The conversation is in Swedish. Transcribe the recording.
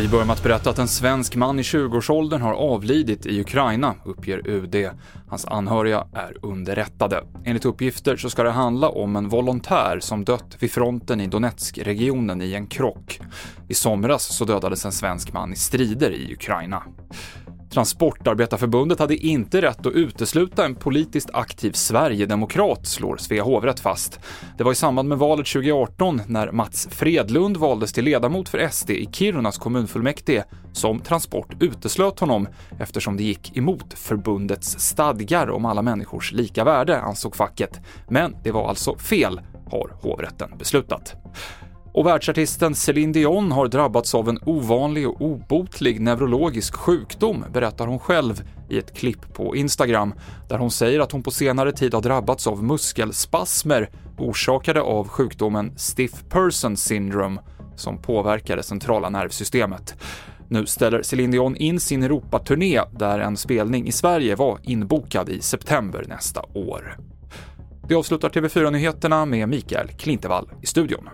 Vi börjar med att berätta att en svensk man i 20-årsåldern har avlidit i Ukraina, uppger UD. Hans anhöriga är underrättade. Enligt uppgifter så ska det handla om en volontär som dött vid fronten i Donetsk-regionen i en krock. I somras så dödades en svensk man i strider i Ukraina. Transportarbetarförbundet hade inte rätt att utesluta en politiskt aktiv sverigedemokrat, slår Svea hovrätt fast. Det var i samband med valet 2018, när Mats Fredlund valdes till ledamot för SD i Kirunas kommunfullmäktige, som Transport uteslöt honom eftersom det gick emot förbundets stadgar om alla människors lika värde, ansåg facket. Men det var alltså fel, har hovrätten beslutat. Och världsartisten Céline Dion har drabbats av en ovanlig och obotlig neurologisk sjukdom, berättar hon själv i ett klipp på Instagram, där hon säger att hon på senare tid har drabbats av muskelspasmer orsakade av sjukdomen Stiff Person Syndrome, som påverkar det centrala nervsystemet. Nu ställer Céline Dion in sin Europaturné, där en spelning i Sverige var inbokad i september nästa år. Vi avslutar TV4-nyheterna med Mikael Klintevall i studion.